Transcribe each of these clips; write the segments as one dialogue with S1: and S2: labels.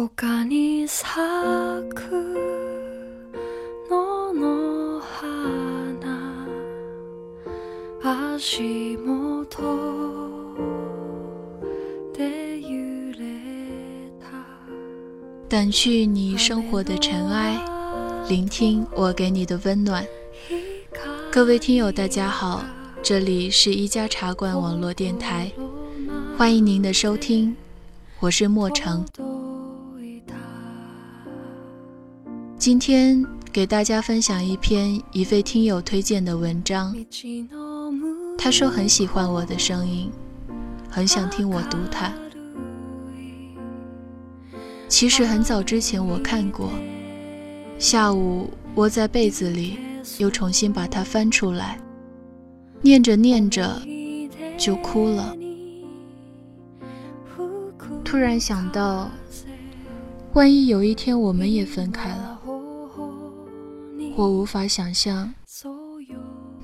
S1: 掸去你生活的尘埃，聆听我给你的温暖。各位听友，大家好，这里是一家茶馆网络电台，欢迎您的收听，我是莫成。今天给大家分享一篇一位听友推荐的文章，他说很喜欢我的声音，很想听我读它。其实很早之前我看过，下午窝在被子里，又重新把它翻出来，念着念着就哭了。突然想到，万一有一天我们也分开了，我无法想象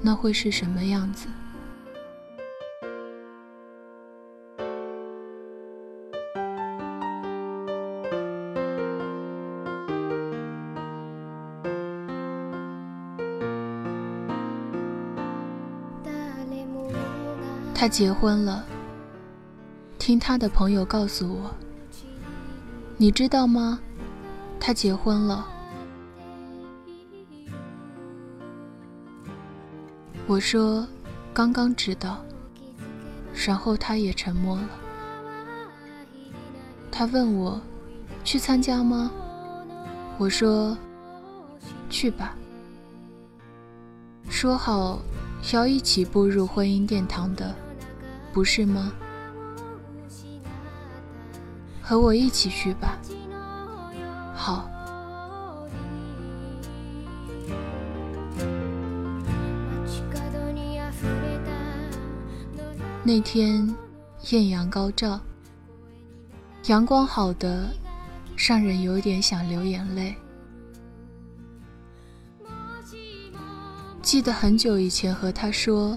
S1: 那会是什么样子。他结婚了，听他的朋友告诉我，你知道吗？他结婚了。我说刚刚知道，然后他也沉默了。他问我去参加吗？我说去吧，说好要一起步入婚姻殿堂的。不是吗？和我一起去吧。好。那天艳阳高照，阳光好的让人有点想流眼泪。记得很久以前和他说。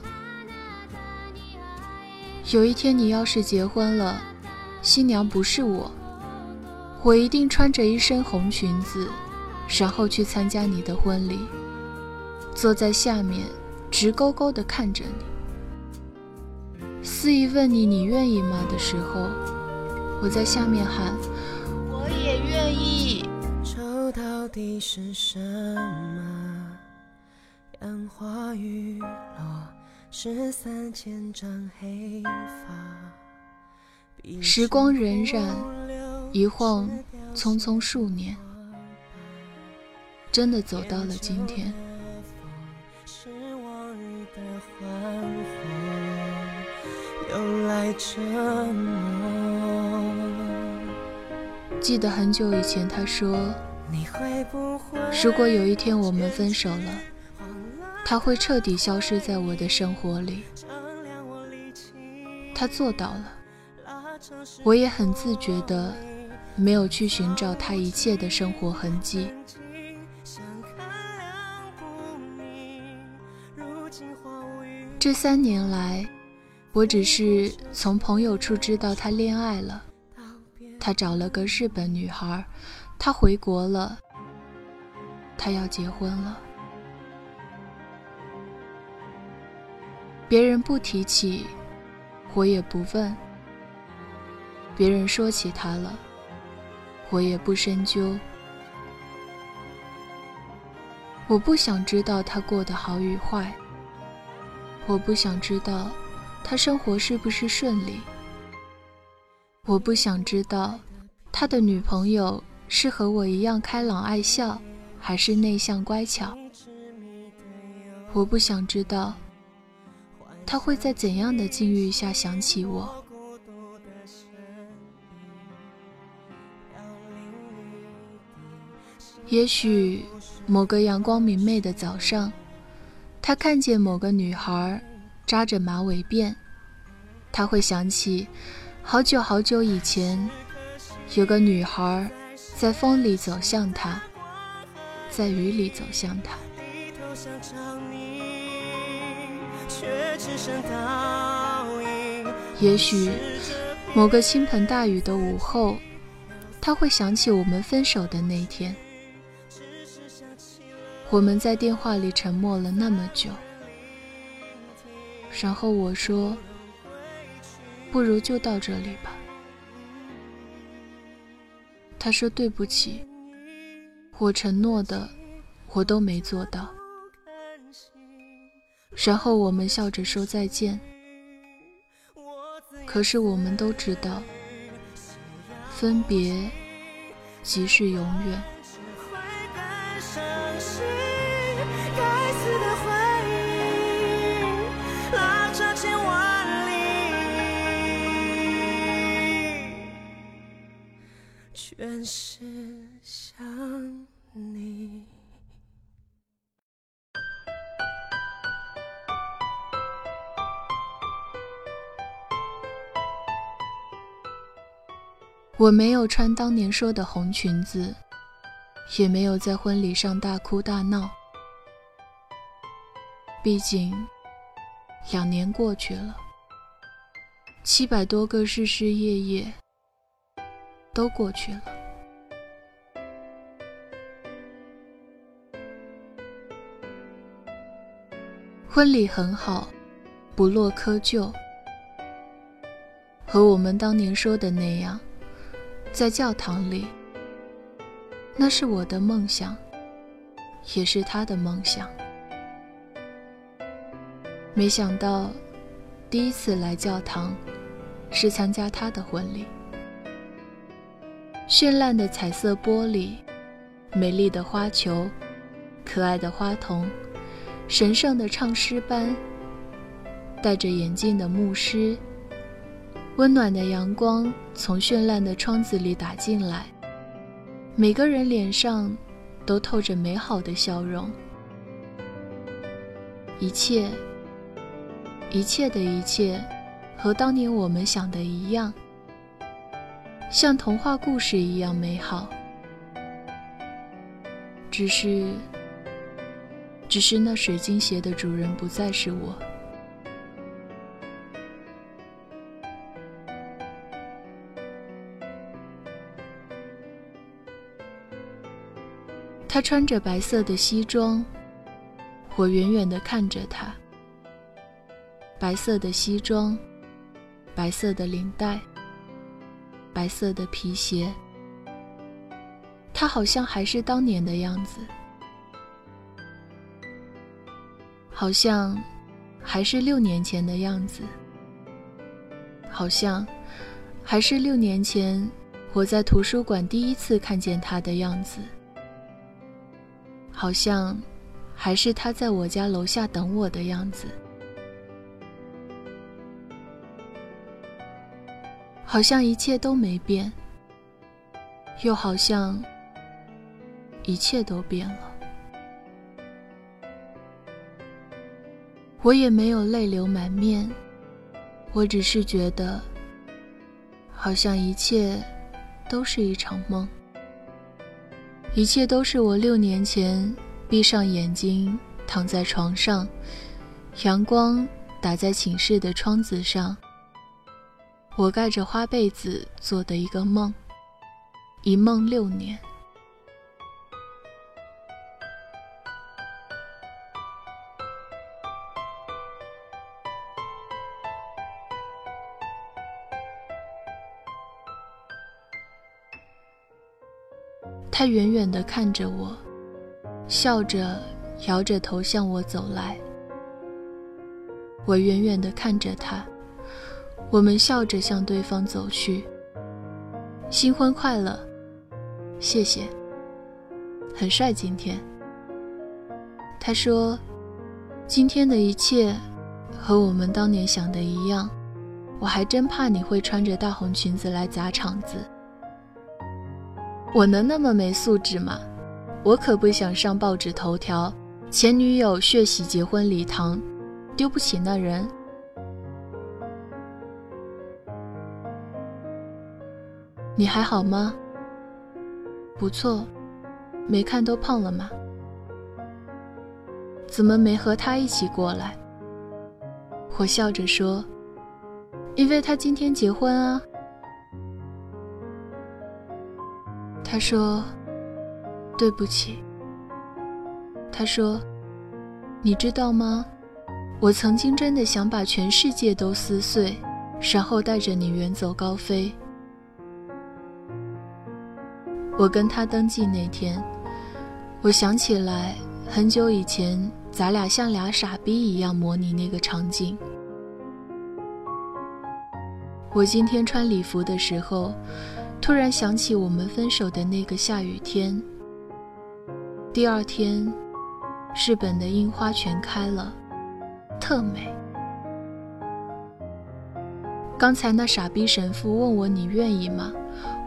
S1: 有一天你要是结婚了，新娘不是我，我一定穿着一身红裙子，然后去参加你的婚礼，坐在下面直勾勾地看着你，肆意问你你愿意吗的时候，我在下面喊我也愿意。这到底是什么？烟花雨落。十三千丈黑发，时光荏苒，一晃匆匆数年，真的走到了今天。沉默记得很久以前，他说：“如果有一天我们分手了。”他会彻底消失在我的生活里，他做到了，我也很自觉的没有去寻找他一切的生活痕迹。这三年来，我只是从朋友处知道他恋爱了，他找了个日本女孩，他回国了，他要结婚了。别人不提起，我也不问；别人说起他了，我也不深究。我不想知道他过得好与坏，我不想知道他生活是不是顺利，我不想知道他的女朋友是和我一样开朗爱笑，还是内向乖巧。我不想知道。他会在怎样的境遇下想起我？也许某个阳光明媚的早上，他看见某个女孩扎着马尾辫，他会想起好久好久以前，有个女孩在风里走向他，在雨里走向他。也许某个倾盆大雨的午后，他会想起我们分手的那天。我们在电话里沉默了那么久，然后我说：“不如就到这里吧。”他说：“对不起，我承诺的我都没做到。”然后我们笑着说再见。可是我们都知道，分别即是永远。该死的全是想你。我没有穿当年说的红裙子，也没有在婚礼上大哭大闹。毕竟，两年过去了，七百多个日日夜夜。都过去了。婚礼很好，不落窠臼，和我们当年说的那样，在教堂里。那是我的梦想，也是他的梦想。没想到，第一次来教堂，是参加他的婚礼。绚烂的彩色玻璃，美丽的花球，可爱的花童，神圣的唱诗班，戴着眼镜的牧师。温暖的阳光从绚烂的窗子里打进来，每个人脸上都透着美好的笑容。一切，一切的一切，和当年我们想的一样。像童话故事一样美好，只是，只是那水晶鞋的主人不再是我。他穿着白色的西装，我远远的看着他。白色的西装，白色的领带。白色的皮鞋，他好像还是当年的样子，好像还是六年前的样子，好像还是六年前我在图书馆第一次看见他的样子，好像还是他在我家楼下等我的样子。好像一切都没变，又好像一切都变了。我也没有泪流满面，我只是觉得，好像一切都是一场梦，一切都是我六年前闭上眼睛躺在床上，阳光打在寝室的窗子上。我盖着花被子做的一个梦，一梦六年。他远远的看着我，笑着摇着头向我走来。我远远的看着他。我们笑着向对方走去。新婚快乐，谢谢。很帅，今天。他说：“今天的一切和我们当年想的一样。”我还真怕你会穿着大红裙子来砸场子。我能那么没素质吗？我可不想上报纸头条，前女友血洗结婚礼堂，丢不起那人。你还好吗？不错，没看都胖了吗？怎么没和他一起过来？我笑着说：“因为他今天结婚啊。”他说：“对不起。”他说：“你知道吗？我曾经真的想把全世界都撕碎，然后带着你远走高飞。”我跟他登记那天，我想起来很久以前，咱俩像俩傻逼一样模拟那个场景。我今天穿礼服的时候，突然想起我们分手的那个下雨天。第二天，日本的樱花全开了，特美。刚才那傻逼神父问我：“你愿意吗？”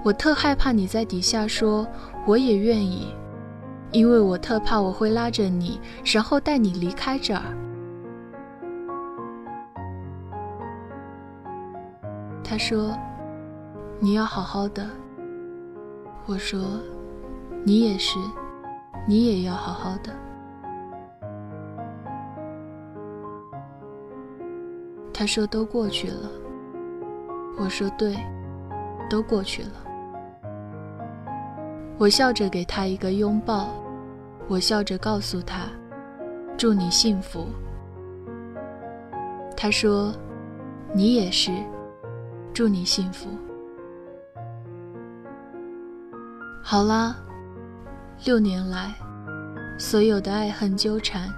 S1: 我特害怕你在底下说我也愿意，因为我特怕我会拉着你，然后带你离开这儿。他说：“你要好好的。”我说：“你也是，你也要好好的。”他说：“都过去了。”我说：“对，都过去了。”我笑着给他一个拥抱，我笑着告诉他：“祝你幸福。”他说：“你也是，祝你幸福。”好啦，六年来，所有的爱恨纠缠，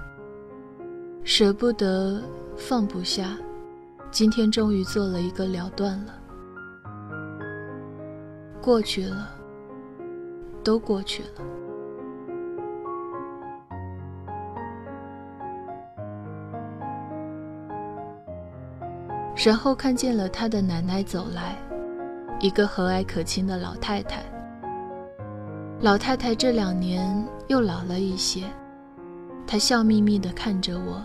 S1: 舍不得，放不下，今天终于做了一个了断了，过去了。都过去了，然后看见了他的奶奶走来，一个和蔼可亲的老太太。老太太这两年又老了一些，她笑眯眯地看着我，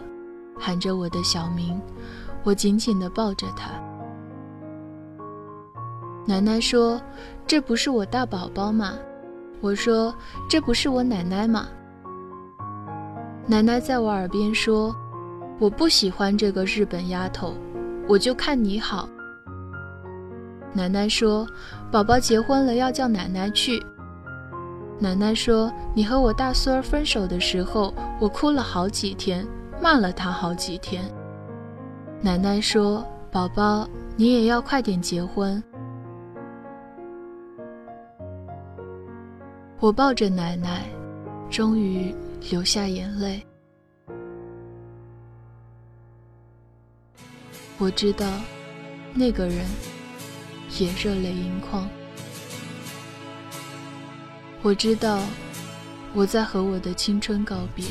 S1: 喊着我的小名，我紧紧地抱着她。奶奶说：“这不是我大宝宝吗？”我说：“这不是我奶奶吗？”奶奶在我耳边说：“我不喜欢这个日本丫头，我就看你好。”奶奶说：“宝宝结婚了，要叫奶奶去。”奶奶说：“你和我大孙儿分手的时候，我哭了好几天，骂了他好几天。”奶奶说：“宝宝，你也要快点结婚。”我抱着奶奶，终于流下眼泪。我知道，那个人也热泪盈眶。我知道，我在和我的青春告别。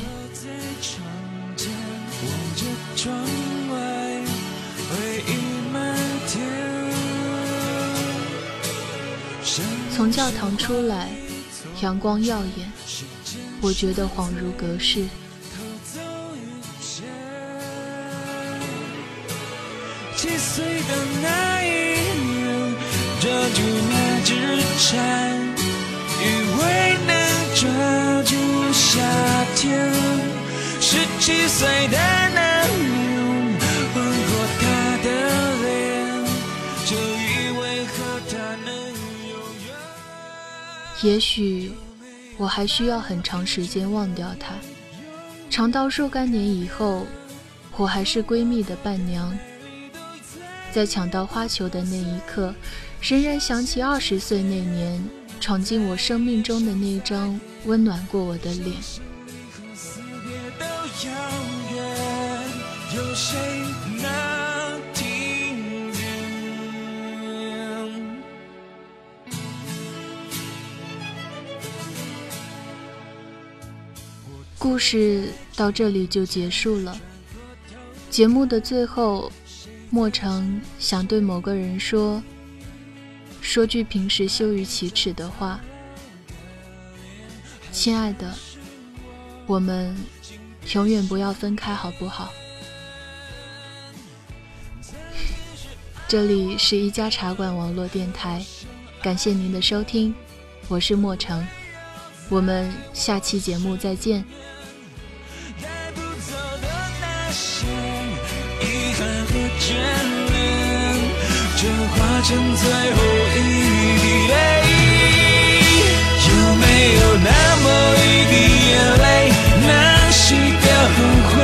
S1: 从教堂出来。阳光耀眼，我觉得恍如隔世。七岁的那一年，抓住那只蝉，以为能抓住夏天。十七岁的那也许。我还需要很长时间忘掉他，长到若干年以后，我还是闺蜜的伴娘。在抢到花球的那一刻，仍然想起二十岁那年闯进我生命中的那张温暖过我的脸。有谁故事到这里就结束了。节目的最后，莫成想对某个人说，说句平时羞于启齿的话：“亲爱的，我们永远不要分开，好不好？”这里是一家茶馆网络电台，感谢您的收听，我是莫成，我们下期节目再见。成最后一滴泪。有没有那么一滴眼泪，
S2: 能洗掉后悔，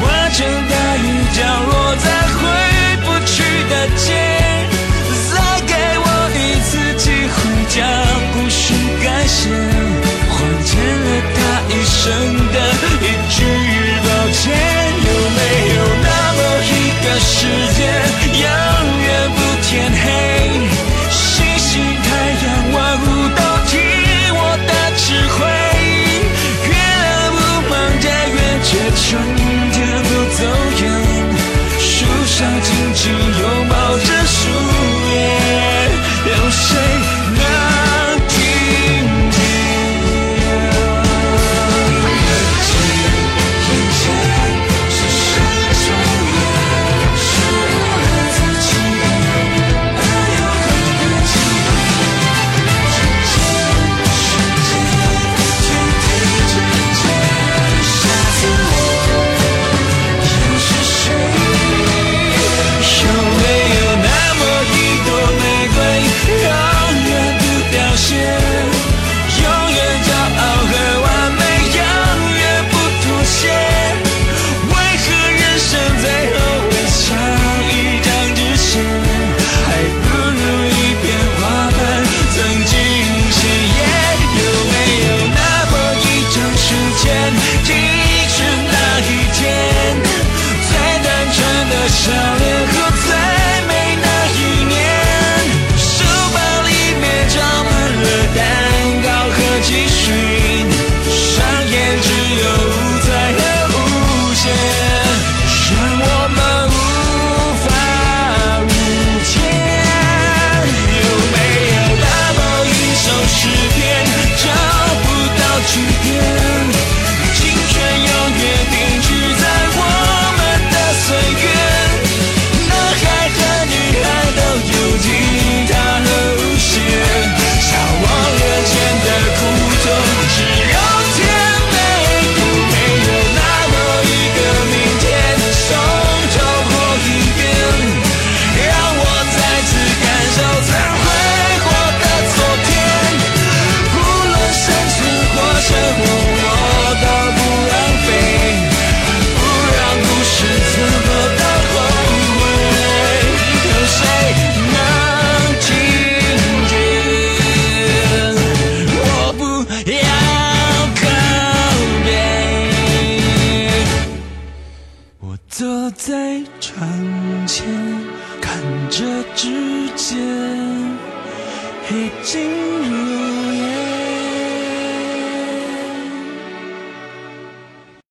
S2: 化成大雨降落在回不去的街？再给我一次机会，将故事改写。